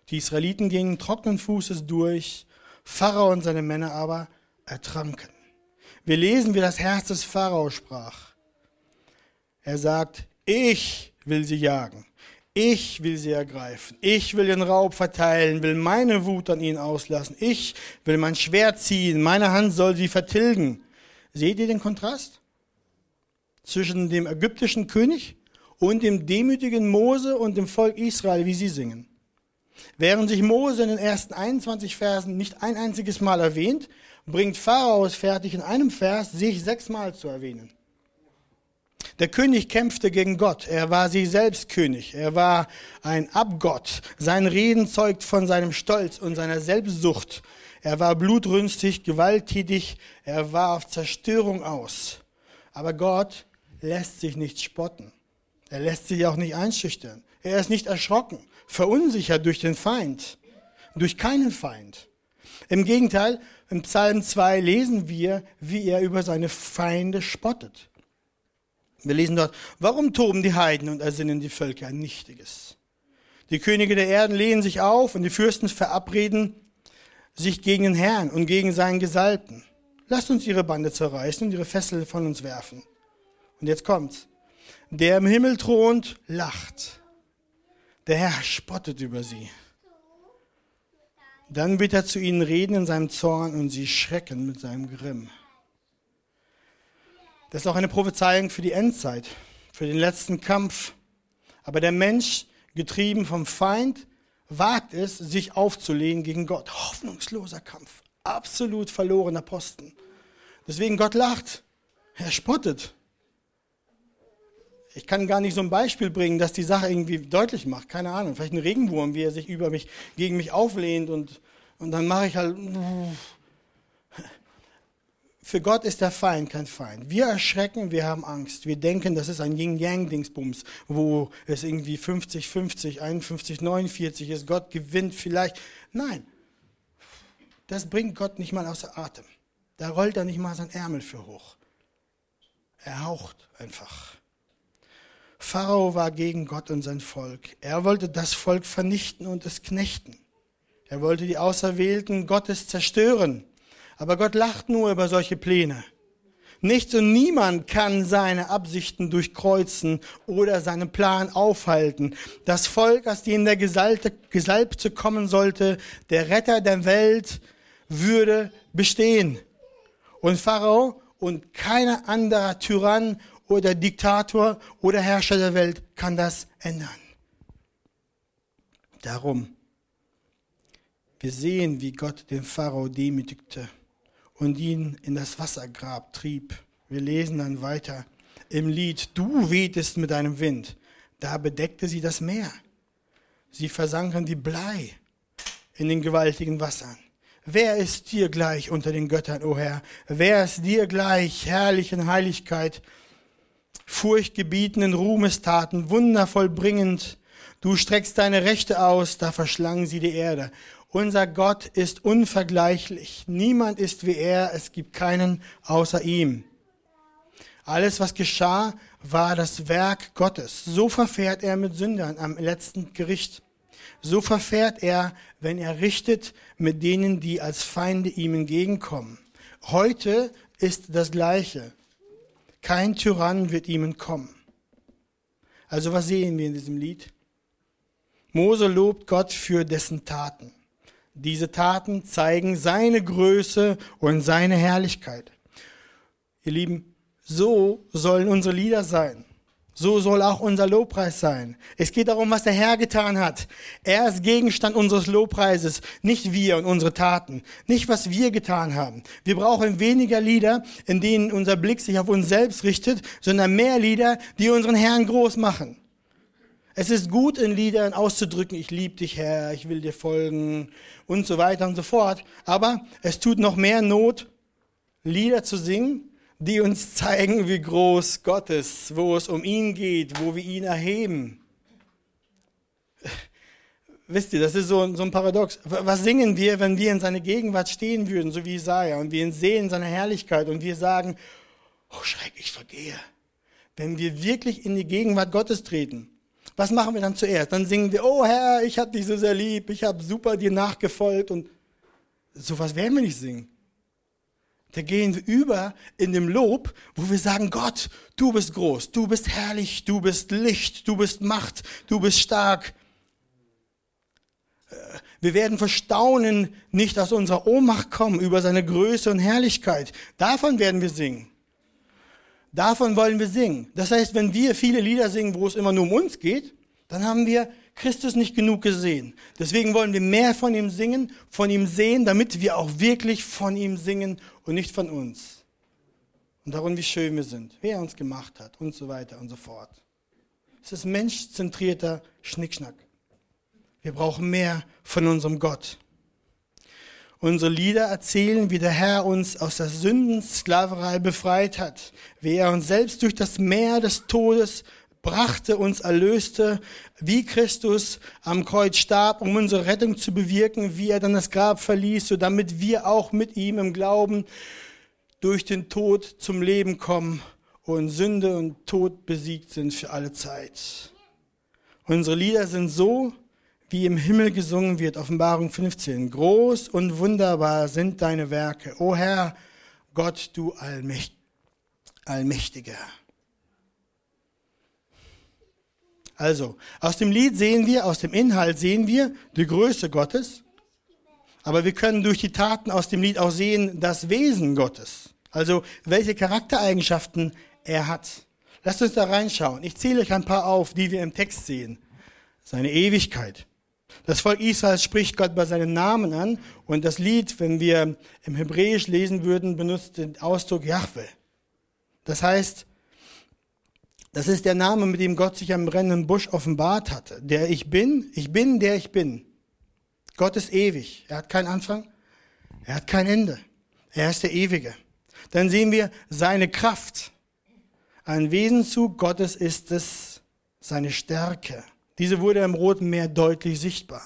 Die Israeliten gingen trockenen Fußes durch Pharao und seine Männer aber ertranken. Wir lesen, wie das Herz des Pharao sprach. Er sagt, ich will sie jagen. Ich will sie ergreifen. Ich will den Raub verteilen, will meine Wut an ihnen auslassen. Ich will mein Schwert ziehen. Meine Hand soll sie vertilgen. Seht ihr den Kontrast? Zwischen dem ägyptischen König und dem demütigen Mose und dem Volk Israel, wie sie singen. Während sich Mose in den ersten 21 Versen nicht ein einziges Mal erwähnt, bringt Pharao es fertig, in einem Vers sich sechsmal zu erwähnen. Der König kämpfte gegen Gott. Er war sie selbst König. Er war ein Abgott. Sein Reden zeugt von seinem Stolz und seiner Selbstsucht. Er war blutrünstig, gewalttätig. Er war auf Zerstörung aus. Aber Gott lässt sich nicht spotten. Er lässt sich auch nicht einschüchtern. Er ist nicht erschrocken verunsichert durch den Feind, durch keinen Feind. Im Gegenteil, im Psalm 2 lesen wir, wie er über seine Feinde spottet. Wir lesen dort, warum toben die Heiden und ersinnen die Völker ein Nichtiges? Die Könige der Erden lehnen sich auf und die Fürsten verabreden sich gegen den Herrn und gegen seinen Gesalbten. Lasst uns ihre Bande zerreißen und ihre Fesseln von uns werfen. Und jetzt kommt's. Der im Himmel thront, lacht. Der Herr spottet über sie. Dann wird er zu ihnen reden in seinem Zorn und sie schrecken mit seinem Grimm. Das ist auch eine Prophezeiung für die Endzeit, für den letzten Kampf. Aber der Mensch, getrieben vom Feind, wagt es, sich aufzulehnen gegen Gott. Hoffnungsloser Kampf, absolut verlorener Posten. Deswegen Gott lacht, er spottet. Ich kann gar nicht so ein Beispiel bringen, das die Sache irgendwie deutlich macht. Keine Ahnung. Vielleicht ein Regenwurm, wie er sich über mich, gegen mich auflehnt und, und dann mache ich halt. Für Gott ist der Feind kein Feind. Wir erschrecken, wir haben Angst. Wir denken, das ist ein Yin-Yang-Dingsbums, wo es irgendwie 50, 50, 51, 49 ist. Gott gewinnt vielleicht. Nein, das bringt Gott nicht mal außer Atem. Da rollt er nicht mal sein Ärmel für hoch. Er haucht einfach. Pharao war gegen Gott und sein Volk. Er wollte das Volk vernichten und es knechten. Er wollte die Auserwählten Gottes zerstören. Aber Gott lacht nur über solche Pläne. Nichts und niemand kann seine Absichten durchkreuzen oder seinen Plan aufhalten. Das Volk, aus dem der Gesalbte, kommen sollte, der Retter der Welt, würde bestehen. Und Pharao und keiner anderer Tyrann oder Diktator oder Herrscher der Welt kann das ändern. Darum, wir sehen, wie Gott den Pharao demütigte und ihn in das Wassergrab trieb. Wir lesen dann weiter im Lied, du wehtest mit deinem Wind. Da bedeckte sie das Meer. Sie versanken wie Blei in den gewaltigen Wassern. Wer ist dir gleich unter den Göttern, o oh Herr? Wer ist dir gleich, herrlich in Heiligkeit, furchtgebietenden Ruhmestaten, wundervoll bringend? Du streckst deine Rechte aus, da verschlangen sie die Erde. Unser Gott ist unvergleichlich. Niemand ist wie er. Es gibt keinen außer ihm. Alles, was geschah, war das Werk Gottes. So verfährt er mit Sündern am letzten Gericht. So verfährt er, wenn er richtet mit denen, die als Feinde ihm entgegenkommen. Heute ist das Gleiche. Kein Tyrann wird ihm entkommen. Also was sehen wir in diesem Lied? Mose lobt Gott für dessen Taten. Diese Taten zeigen seine Größe und seine Herrlichkeit. Ihr Lieben, so sollen unsere Lieder sein. So soll auch unser Lobpreis sein. Es geht darum, was der Herr getan hat. Er ist Gegenstand unseres Lobpreises, nicht wir und unsere Taten, nicht was wir getan haben. Wir brauchen weniger Lieder, in denen unser Blick sich auf uns selbst richtet, sondern mehr Lieder, die unseren Herrn groß machen. Es ist gut, in Liedern auszudrücken, ich liebe dich, Herr, ich will dir folgen und so weiter und so fort. Aber es tut noch mehr Not, Lieder zu singen, die uns zeigen, wie groß Gott ist, wo es um ihn geht, wo wir ihn erheben. Wisst ihr, das ist so, so ein Paradox. Was singen wir, wenn wir in seine Gegenwart stehen würden, so wie Isaiah, und wir ihn sehen, seine Herrlichkeit, und wir sagen, oh Schreck, ich vergehe. Wenn wir wirklich in die Gegenwart Gottes treten, was machen wir dann zuerst? Dann singen wir, oh Herr, ich habe dich so sehr lieb, ich habe super dir nachgefolgt, und sowas werden wir nicht singen. Da gehen wir über in dem Lob, wo wir sagen, Gott, du bist groß, du bist herrlich, du bist Licht, du bist Macht, du bist stark. Äh, wir werden verstaunen, nicht aus unserer Ohnmacht kommen über seine Größe und Herrlichkeit. Davon werden wir singen. Davon wollen wir singen. Das heißt, wenn wir viele Lieder singen, wo es immer nur um uns geht, dann haben wir Christus nicht genug gesehen. Deswegen wollen wir mehr von ihm singen, von ihm sehen, damit wir auch wirklich von ihm singen und nicht von uns. Und darum, wie schön wir sind, wer uns gemacht hat und so weiter und so fort. Es ist menschzentrierter Schnickschnack. Wir brauchen mehr von unserem Gott. Unsere Lieder erzählen, wie der Herr uns aus der Sündensklaverei befreit hat, wie er uns selbst durch das Meer des Todes brachte, uns erlöste, wie Christus am Kreuz starb, um unsere Rettung zu bewirken, wie er dann das Grab verließ, so damit wir auch mit ihm im Glauben durch den Tod zum Leben kommen und Sünde und Tod besiegt sind für alle Zeit. Unsere Lieder sind so, wie im Himmel gesungen wird, Offenbarung 15. Groß und wunderbar sind deine Werke, o Herr, Gott, du Allmächtiger. Also, aus dem Lied sehen wir, aus dem Inhalt sehen wir die Größe Gottes, aber wir können durch die Taten aus dem Lied auch sehen das Wesen Gottes. Also, welche Charaktereigenschaften er hat. Lasst uns da reinschauen. Ich zähle euch ein paar auf, die wir im Text sehen. Seine Ewigkeit. Das Volk Israels spricht Gott bei seinem Namen an und das Lied, wenn wir im Hebräisch lesen würden, benutzt den Ausdruck Yahweh. Das heißt, das ist der Name, mit dem Gott sich am brennenden Busch offenbart hatte. Der ich bin, ich bin, der ich bin. Gott ist ewig. Er hat keinen Anfang, er hat kein Ende. Er ist der Ewige. Dann sehen wir seine Kraft. Ein Wesenszug Gottes ist es, seine Stärke. Diese wurde im Roten Meer deutlich sichtbar.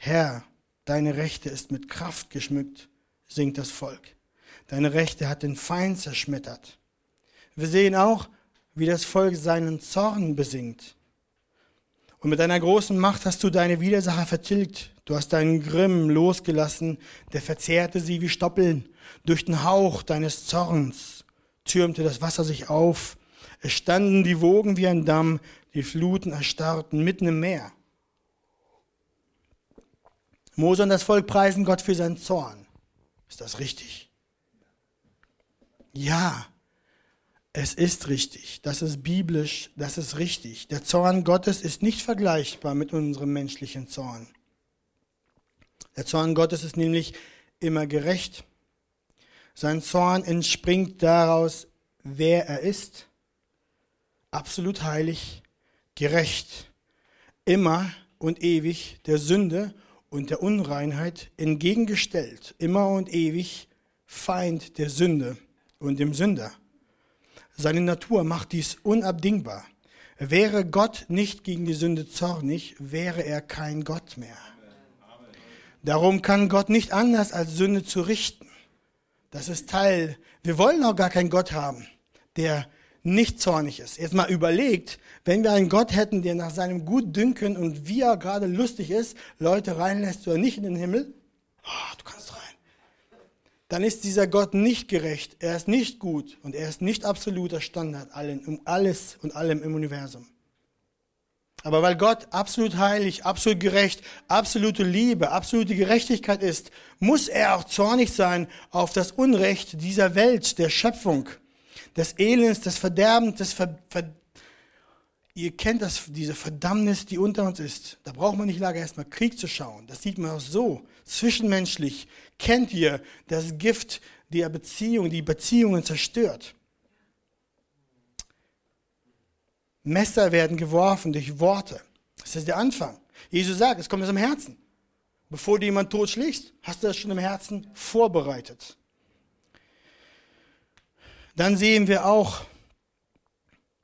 Herr, deine Rechte ist mit Kraft geschmückt, singt das Volk. Deine Rechte hat den Feind zerschmettert. Wir sehen auch, wie das Volk seinen Zorn besingt. Und mit deiner großen Macht hast du deine Widersacher vertilgt. Du hast deinen Grimm losgelassen, der verzehrte sie wie Stoppeln. Durch den Hauch deines Zorns türmte das Wasser sich auf. Es standen die Wogen wie ein Damm, die Fluten erstarrten mitten im Meer. Mose und das Volk preisen Gott für seinen Zorn. Ist das richtig? Ja, es ist richtig, das ist biblisch, das ist richtig. Der Zorn Gottes ist nicht vergleichbar mit unserem menschlichen Zorn. Der Zorn Gottes ist nämlich immer gerecht. Sein Zorn entspringt daraus, wer er ist. Absolut heilig, gerecht, immer und ewig der Sünde und der Unreinheit entgegengestellt, immer und ewig Feind der Sünde und dem Sünder. Seine Natur macht dies unabdingbar. Wäre Gott nicht gegen die Sünde zornig, wäre er kein Gott mehr. Darum kann Gott nicht anders als Sünde zu richten. Das ist Teil, wir wollen auch gar keinen Gott haben, der nicht zornig ist. Jetzt mal überlegt, wenn wir einen Gott hätten, der nach seinem Gutdünken und wie er gerade lustig ist, Leute reinlässt oder nicht in den Himmel, oh, du kannst dann ist dieser Gott nicht gerecht, er ist nicht gut und er ist nicht absoluter Standard allen, um alles und allem im Universum. Aber weil Gott absolut heilig, absolut gerecht, absolute Liebe, absolute Gerechtigkeit ist, muss er auch zornig sein auf das Unrecht dieser Welt, der Schöpfung, des Elends, des Verderbens, des Ver, Ver Ihr kennt das, diese Verdammnis, die unter uns ist. Da braucht man nicht lange erstmal Krieg zu schauen. Das sieht man auch so. Zwischenmenschlich kennt ihr das Gift der Beziehung, die Beziehungen zerstört. Messer werden geworfen durch Worte. Das ist der Anfang. Jesus sagt, es kommt aus dem Herzen. Bevor du jemanden totschlägst, hast du das schon im Herzen vorbereitet. Dann sehen wir auch,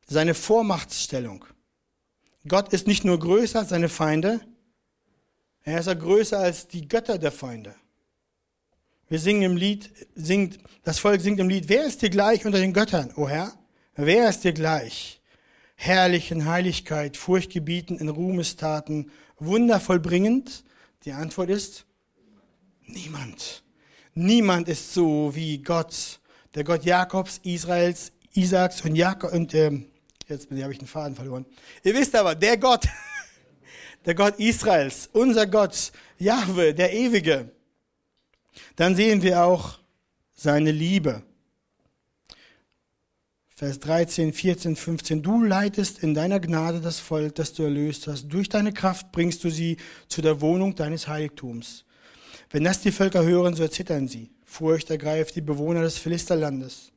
seine Vormachtstellung. Gott ist nicht nur größer als seine Feinde, er ist ja größer als die Götter der Feinde. Wir singen im Lied, singt, das Volk singt im Lied, wer ist dir gleich unter den Göttern, o Herr? Wer ist dir gleich? Herrlich in Heiligkeit, furchtgebieten in Ruhmestaten, wundervoll bringend? Die Antwort ist, niemand. Niemand ist so wie Gott, der Gott Jakobs, Israels, Isaaks und Jakob und ähm, Jetzt habe ich den Faden verloren. Ihr wisst aber, der Gott, der Gott Israels, unser Gott, Jahwe, der Ewige. Dann sehen wir auch seine Liebe. Vers 13, 14, 15. Du leitest in deiner Gnade das Volk, das du erlöst hast. Durch deine Kraft bringst du sie zu der Wohnung deines Heiligtums. Wenn das die Völker hören, so erzittern sie. Furcht ergreift die Bewohner des Philisterlandes.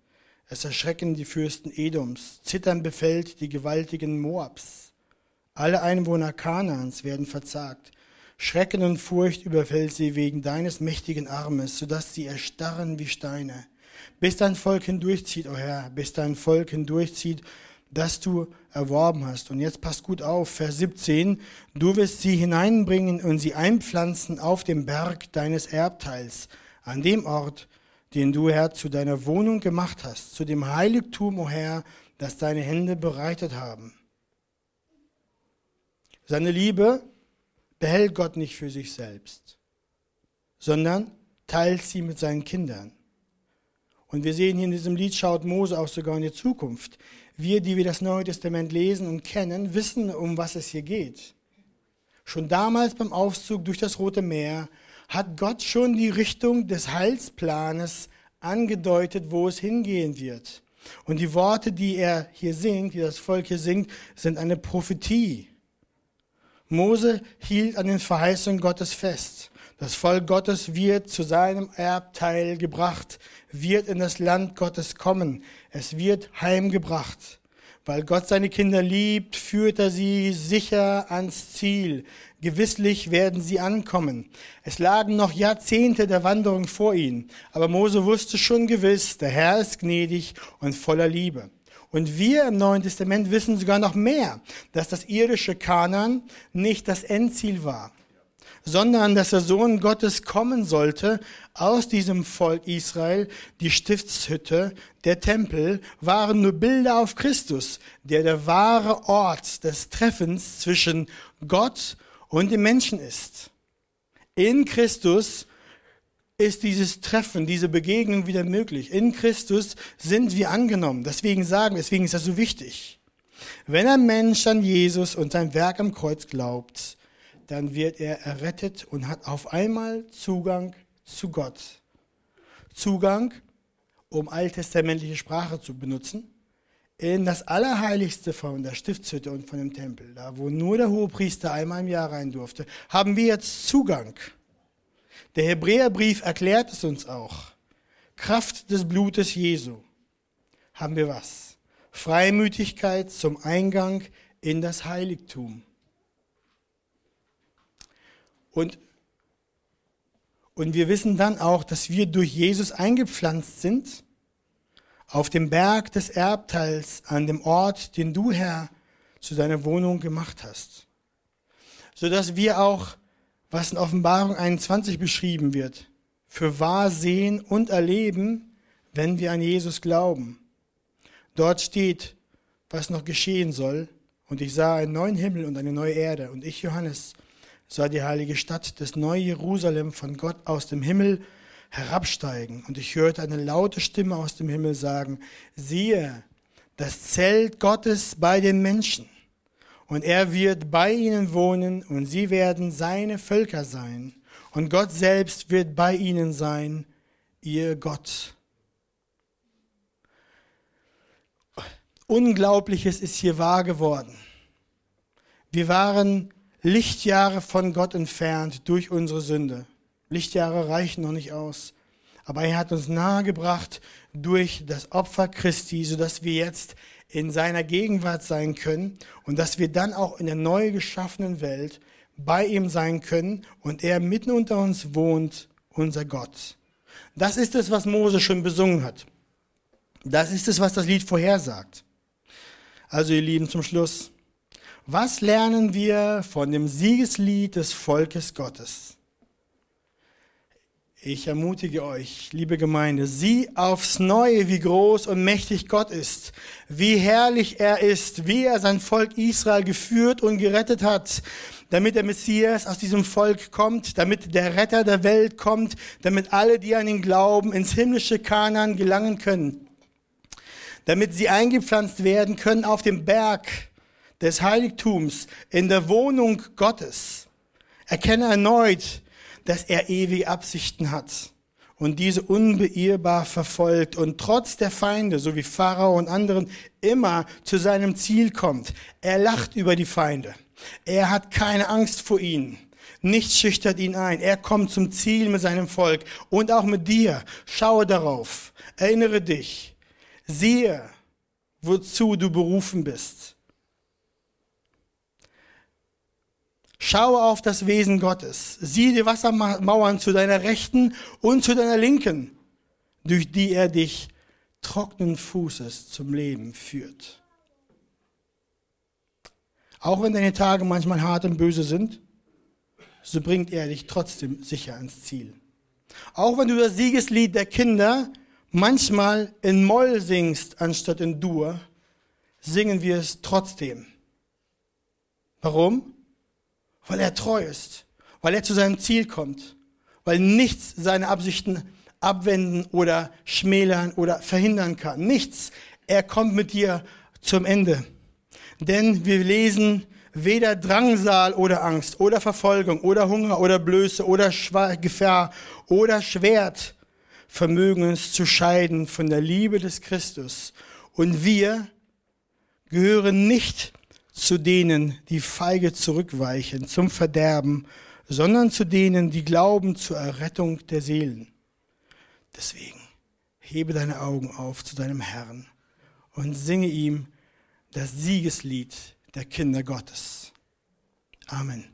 Es erschrecken die Fürsten Edoms, Zittern befällt die gewaltigen Moabs. Alle Einwohner Kanaans werden verzagt. Schrecken und Furcht überfällt sie wegen deines mächtigen Armes, sodass sie erstarren wie Steine. Bis dein Volk hindurchzieht, o oh Herr, bis dein Volk hindurchzieht, das du erworben hast. Und jetzt passt gut auf, Vers 17. Du wirst sie hineinbringen und sie einpflanzen auf dem Berg deines Erbteils, an dem Ort, den du, Herr, zu deiner Wohnung gemacht hast, zu dem Heiligtum, o oh Herr, das deine Hände bereitet haben. Seine Liebe behält Gott nicht für sich selbst, sondern teilt sie mit seinen Kindern. Und wir sehen hier in diesem Lied, schaut Mose auch sogar in die Zukunft. Wir, die wir das Neue Testament lesen und kennen, wissen, um was es hier geht. Schon damals beim Aufzug durch das Rote Meer hat Gott schon die Richtung des Heilsplanes angedeutet, wo es hingehen wird. Und die Worte, die er hier singt, die das Volk hier singt, sind eine Prophetie. Mose hielt an den Verheißungen Gottes fest. Das Volk Gottes wird zu seinem Erbteil gebracht, wird in das Land Gottes kommen. Es wird heimgebracht. Weil Gott seine Kinder liebt, führt er sie sicher ans Ziel. Gewisslich werden sie ankommen. Es lagen noch Jahrzehnte der Wanderung vor ihnen, aber Mose wusste schon gewiss, der Herr ist gnädig und voller Liebe. Und wir im Neuen Testament wissen sogar noch mehr, dass das irdische Kanan nicht das Endziel war, sondern dass der Sohn Gottes kommen sollte aus diesem Volk Israel. Die Stiftshütte, der Tempel waren nur Bilder auf Christus, der der wahre Ort des Treffens zwischen Gott und dem Menschen ist. In Christus ist dieses Treffen, diese Begegnung wieder möglich. In Christus sind wir angenommen. Deswegen sagen, deswegen ist das so wichtig. Wenn ein Mensch an Jesus und sein Werk am Kreuz glaubt, dann wird er errettet und hat auf einmal Zugang zu Gott. Zugang, um alttestamentliche Sprache zu benutzen, in das Allerheiligste von der Stiftshütte und von dem Tempel, da wo nur der Hohepriester einmal im Jahr rein durfte, haben wir jetzt Zugang. Der Hebräerbrief erklärt es uns auch. Kraft des Blutes Jesu haben wir was? Freimütigkeit zum Eingang in das Heiligtum. Und, und wir wissen dann auch, dass wir durch Jesus eingepflanzt sind auf dem Berg des Erbteils, an dem Ort, den du, Herr, zu deiner Wohnung gemacht hast. Sodass wir auch, was in Offenbarung 21 beschrieben wird, für wahr sehen und erleben, wenn wir an Jesus glauben. Dort steht, was noch geschehen soll, und ich sah einen neuen Himmel und eine neue Erde, und ich, Johannes, sah die heilige Stadt, das neue Jerusalem von Gott aus dem Himmel herabsteigen. Und ich hörte eine laute Stimme aus dem Himmel sagen, siehe, das Zelt Gottes bei den Menschen. Und er wird bei ihnen wohnen und sie werden seine Völker sein. Und Gott selbst wird bei ihnen sein, ihr Gott. Unglaubliches ist hier wahr geworden. Wir waren Lichtjahre von Gott entfernt durch unsere Sünde. Lichtjahre reichen noch nicht aus. Aber er hat uns nahegebracht durch das Opfer Christi, sodass wir jetzt in seiner Gegenwart sein können und dass wir dann auch in der neu geschaffenen Welt bei ihm sein können und er mitten unter uns wohnt, unser Gott. Das ist es, was Mose schon besungen hat. Das ist es, was das Lied vorhersagt. Also ihr Lieben, zum Schluss. Was lernen wir von dem Siegeslied des Volkes Gottes? Ich ermutige euch, liebe Gemeinde, sieh aufs Neue, wie groß und mächtig Gott ist, wie herrlich er ist, wie er sein Volk Israel geführt und gerettet hat, damit der Messias aus diesem Volk kommt, damit der Retter der Welt kommt, damit alle, die an ihn glauben, ins himmlische Kanan gelangen können, damit sie eingepflanzt werden können auf dem Berg, des Heiligtums, in der Wohnung Gottes. Erkenne erneut, dass er ewige Absichten hat und diese unbeirrbar verfolgt und trotz der Feinde, so wie Pharao und anderen, immer zu seinem Ziel kommt. Er lacht über die Feinde. Er hat keine Angst vor ihnen. Nichts schüchtert ihn ein. Er kommt zum Ziel mit seinem Volk und auch mit dir. Schaue darauf. Erinnere dich. Siehe, wozu du berufen bist. Schaue auf das Wesen Gottes. Sieh die Wassermauern zu deiner Rechten und zu deiner Linken, durch die er dich trockenen Fußes zum Leben führt. Auch wenn deine Tage manchmal hart und böse sind, so bringt er dich trotzdem sicher ans Ziel. Auch wenn du das Siegeslied der Kinder manchmal in Moll singst anstatt in Dur, singen wir es trotzdem. Warum? Weil er treu ist, weil er zu seinem Ziel kommt, weil nichts seine Absichten abwenden oder schmälern oder verhindern kann. Nichts. Er kommt mit dir zum Ende. Denn wir lesen, weder Drangsal oder Angst oder Verfolgung oder Hunger oder Blöße oder Gefahr oder Schwert vermögen uns zu scheiden von der Liebe des Christus. Und wir gehören nicht zu denen, die feige zurückweichen zum Verderben, sondern zu denen, die glauben zur Errettung der Seelen. Deswegen hebe deine Augen auf zu deinem Herrn und singe ihm das Siegeslied der Kinder Gottes. Amen.